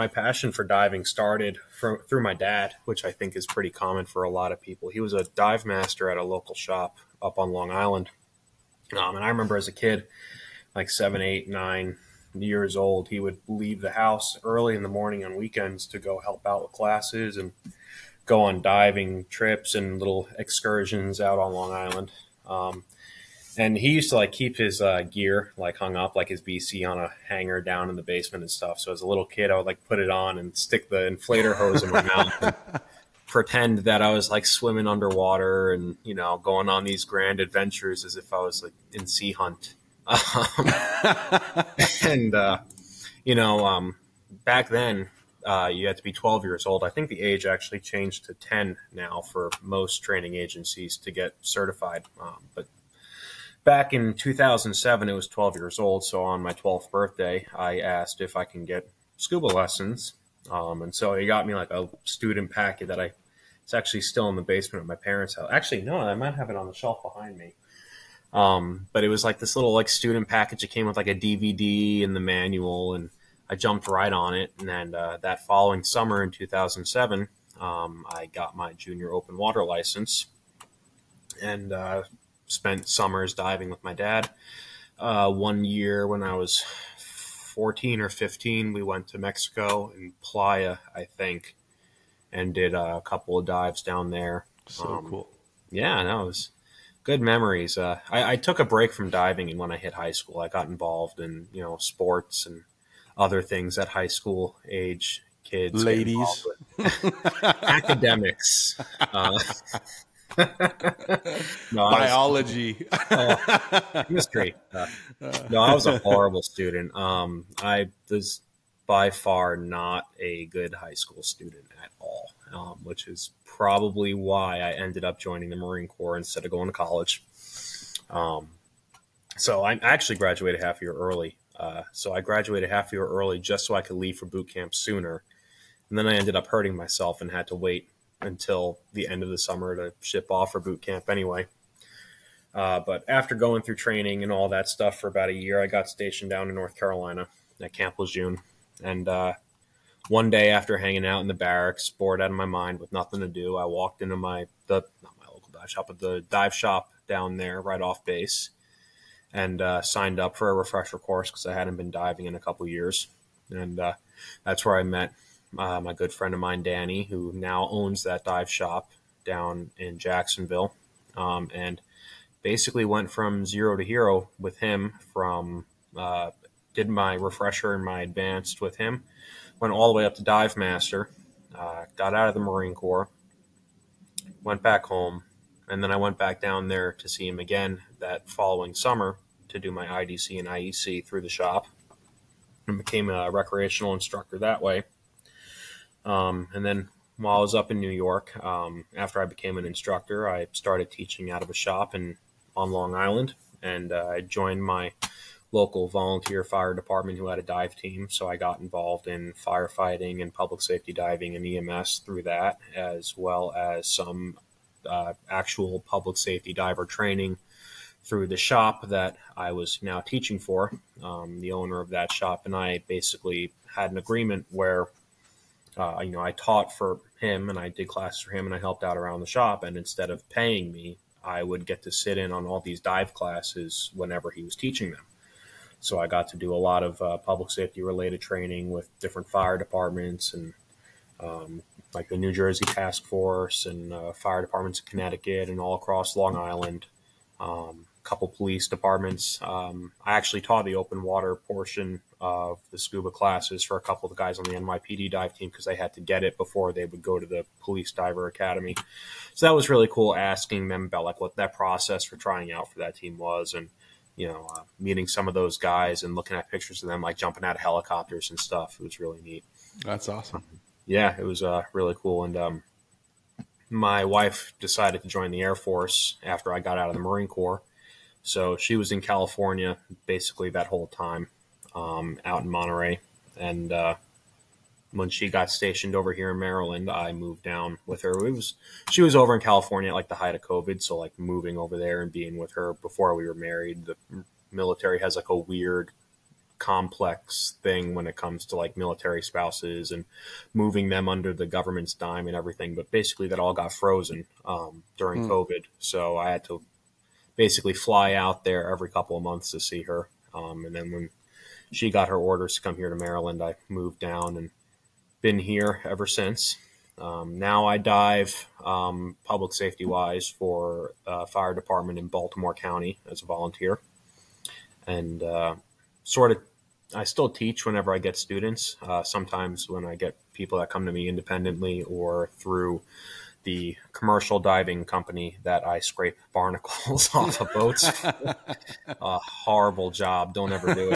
my passion for diving started from, through my dad, which I think is pretty common for a lot of people. He was a dive master at a local shop up on Long Island. Um, and I remember as a kid, like seven, eight, nine years old, he would leave the house early in the morning on weekends to go help out with classes and go on diving trips and little excursions out on Long Island. Um, and he used to like keep his uh, gear like hung up like his BC on a hanger down in the basement and stuff. So as a little kid, I would like put it on and stick the inflator hose in my mouth. And pretend that I was like swimming underwater and you know going on these grand adventures as if I was like in sea hunt. Um, and uh, you know, um, back then uh, you had to be 12 years old. I think the age actually changed to 10 now for most training agencies to get certified. Um, but back in 2007, it was 12 years old. So on my 12th birthday, I asked if I can get scuba lessons. Um, and so he got me like a student packet that I, it's actually still in the basement of my parents' house. Actually, no, I might have it on the shelf behind me. Um, but it was like this little like student package. It came with like a DVD and the manual, and I jumped right on it. And then uh, that following summer in 2007, um, I got my junior open water license, and uh, spent summers diving with my dad. Uh, one year when I was 14 or 15, we went to Mexico in Playa, I think, and did a couple of dives down there. So um, cool. Yeah, that was good memories. Uh, I, I, took a break from diving, and when I hit high school, I got involved in you know sports and other things at high school age kids, ladies, academics. Uh, no, biology, oh, chemistry. Uh, no, I was a horrible student. Um, I was by far not a good high school student at all, um, which is probably why I ended up joining the Marine Corps instead of going to college. Um, so I actually graduated half a year early. Uh, so I graduated half a year early just so I could leave for boot camp sooner. And then I ended up hurting myself and had to wait until the end of the summer to ship off for boot camp anyway. Uh, but after going through training and all that stuff for about a year, I got stationed down in North Carolina at Camp Lejeune. And uh, one day after hanging out in the barracks, bored out of my mind with nothing to do, I walked into my the not my local dive shop, but the dive shop down there right off base, and uh, signed up for a refresher course because I hadn't been diving in a couple years, and uh, that's where I met uh, my good friend of mine, Danny, who now owns that dive shop down in Jacksonville, um, and basically went from zero to hero with him. From uh, did my refresher and my advanced with him, went all the way up to dive master, uh, got out of the Marine Corps, went back home, and then I went back down there to see him again that following summer to do my IDC and IEC through the shop, and became a recreational instructor that way. Um, and then while I was up in New York, um, after I became an instructor, I started teaching out of a shop in on Long Island, and uh, I joined my local volunteer fire department who had a dive team. So I got involved in firefighting and public safety diving and EMS through that, as well as some uh, actual public safety diver training through the shop that I was now teaching for. Um, the owner of that shop and I basically had an agreement where uh, you know, I taught for him and I did classes for him and I helped out around the shop. And instead of paying me, I would get to sit in on all these dive classes whenever he was teaching them. So I got to do a lot of uh, public safety related training with different fire departments and um, like the New Jersey Task Force and uh, fire departments in Connecticut and all across Long Island. Um, couple police departments. Um, I actually taught the open water portion of the scuba classes for a couple of the guys on the NYPD dive team because they had to get it before they would go to the police diver academy. So that was really cool asking them about like what that process for trying out for that team was and you know uh, meeting some of those guys and looking at pictures of them like jumping out of helicopters and stuff. It was really neat. That's awesome. Yeah, it was uh, really cool and um, my wife decided to join the Air Force after I got out of the Marine Corps so she was in California basically that whole time, um, out in Monterey. And uh, when she got stationed over here in Maryland, I moved down with her. It was she was over in California at like the height of COVID, so like moving over there and being with her before we were married. The military has like a weird complex thing when it comes to like military spouses and moving them under the government's dime and everything. But basically, that all got frozen um, during mm. COVID. So I had to basically fly out there every couple of months to see her. Um, and then when she got her orders to come here to Maryland, I moved down and been here ever since. Um, now I dive um, public safety wise for uh, fire department in Baltimore County as a volunteer, and uh, sort of I still teach whenever I get students. Uh, sometimes when I get people that come to me independently or through the commercial diving company that I scrape barnacles off of boats. a horrible job. Don't ever do